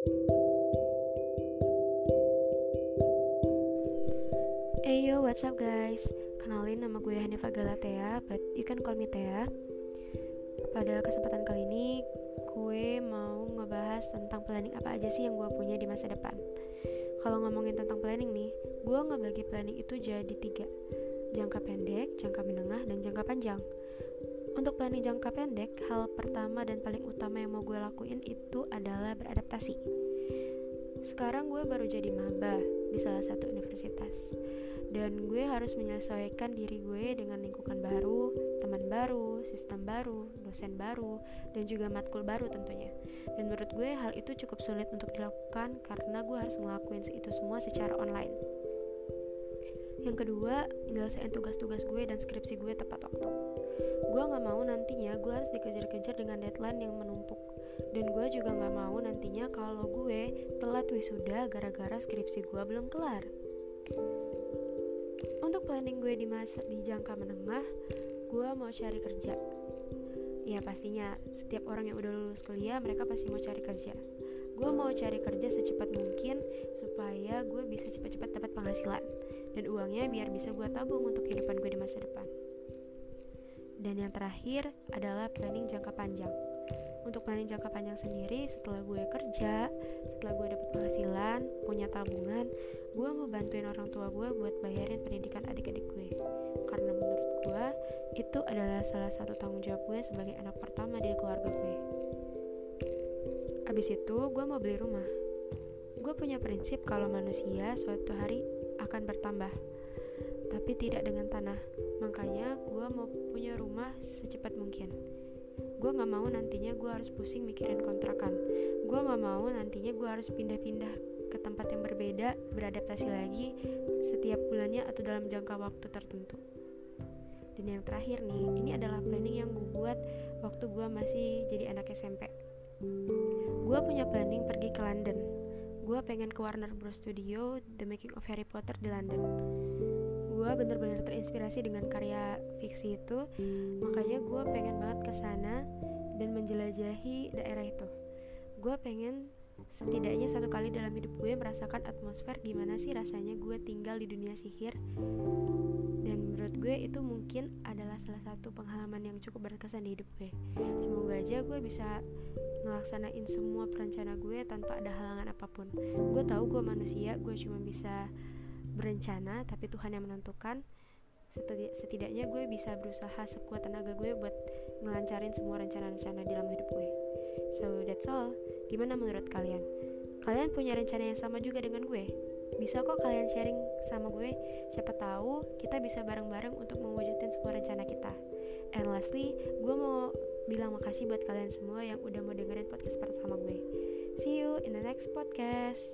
Hey yo, what's up guys? Kenalin nama gue Hanifa Galatea, but you can call me Tea. Pada kesempatan kali ini, gue mau ngebahas tentang planning apa aja sih yang gue punya di masa depan. Kalau ngomongin tentang planning nih, gue ngebagi planning itu jadi tiga. Jangka pendek, jangka menengah, dan jangka panjang. Untuk planning jangka pendek, hal pertama dan paling utama yang mau gue lakuin itu adalah beradaptasi. Sekarang gue baru jadi maba di salah satu universitas dan gue harus menyesuaikan diri gue dengan lingkungan baru, teman baru, sistem baru, dosen baru, dan juga matkul baru tentunya. Dan menurut gue hal itu cukup sulit untuk dilakukan karena gue harus ngelakuin itu semua secara online. Yang kedua, nyelesain tugas-tugas gue dan skripsi gue tepat waktu. Gue gak mau nantinya gue harus dikejar-kejar dengan deadline yang menumpuk. Dan gue juga gak mau nantinya kalau gue telat wisuda gara-gara skripsi gue belum kelar. Untuk planning gue di masa di jangka menengah, gue mau cari kerja. Ya pastinya, setiap orang yang udah lulus kuliah, mereka pasti mau cari kerja. Gue mau cari kerja secepat mungkin supaya gue bisa cepat-cepat dapat penghasilan dan uangnya biar bisa gue tabung untuk kehidupan gue di masa depan. Dan yang terakhir adalah planning jangka panjang. Untuk planning jangka panjang sendiri, setelah gue kerja, setelah gue dapat penghasilan, punya tabungan, gue mau bantuin orang tua gue buat bayarin pendidikan adik-adik gue. Karena menurut gue, itu adalah salah satu tanggung jawab gue sebagai anak pertama di keluarga gue. Abis itu, gue mau beli rumah. Gue punya prinsip kalau manusia suatu hari akan bertambah, tapi tidak dengan tanah. Makanya gue mau punya rumah secepat mungkin. Gue gak mau nantinya gue harus pusing mikirin kontrakan. Gue gak mau nantinya gue harus pindah-pindah ke tempat yang berbeda beradaptasi lagi setiap bulannya atau dalam jangka waktu tertentu. Dan yang terakhir nih ini adalah planning yang gue buat waktu gue masih jadi anak SMP gue punya planning pergi ke London gue pengen ke Warner Bros. Studio The Making of Harry Potter di London. Gue bener-bener terinspirasi dengan karya fiksi itu makanya gue pengen banget ke sana dan menjelajahi daerah itu. Gue pengen setidaknya satu kali dalam hidup gue merasakan atmosfer gimana sih rasanya gue tinggal di dunia sihir. Dan menurut gue itu mungkin adalah salah satu pengalaman yang cukup berkesan di hidup gue. Semoga aja gue bisa ngelaksanain semua perencana gue tanpa ada halangan apa pun. Gue tahu gue manusia gue cuma bisa berencana tapi Tuhan yang menentukan. Setidaknya gue bisa berusaha sekuat tenaga gue buat ngelancarin semua rencana-rencana dalam hidup gue so that's all. Gimana menurut kalian? Kalian punya rencana yang sama juga dengan gue? Bisa kok kalian sharing sama gue? Siapa tahu kita bisa bareng-bareng untuk mewujudkan semua rencana kita. And lastly gue mau bilang makasih buat kalian semua yang udah mau dengerin podcast pertama gue. See you in the next podcast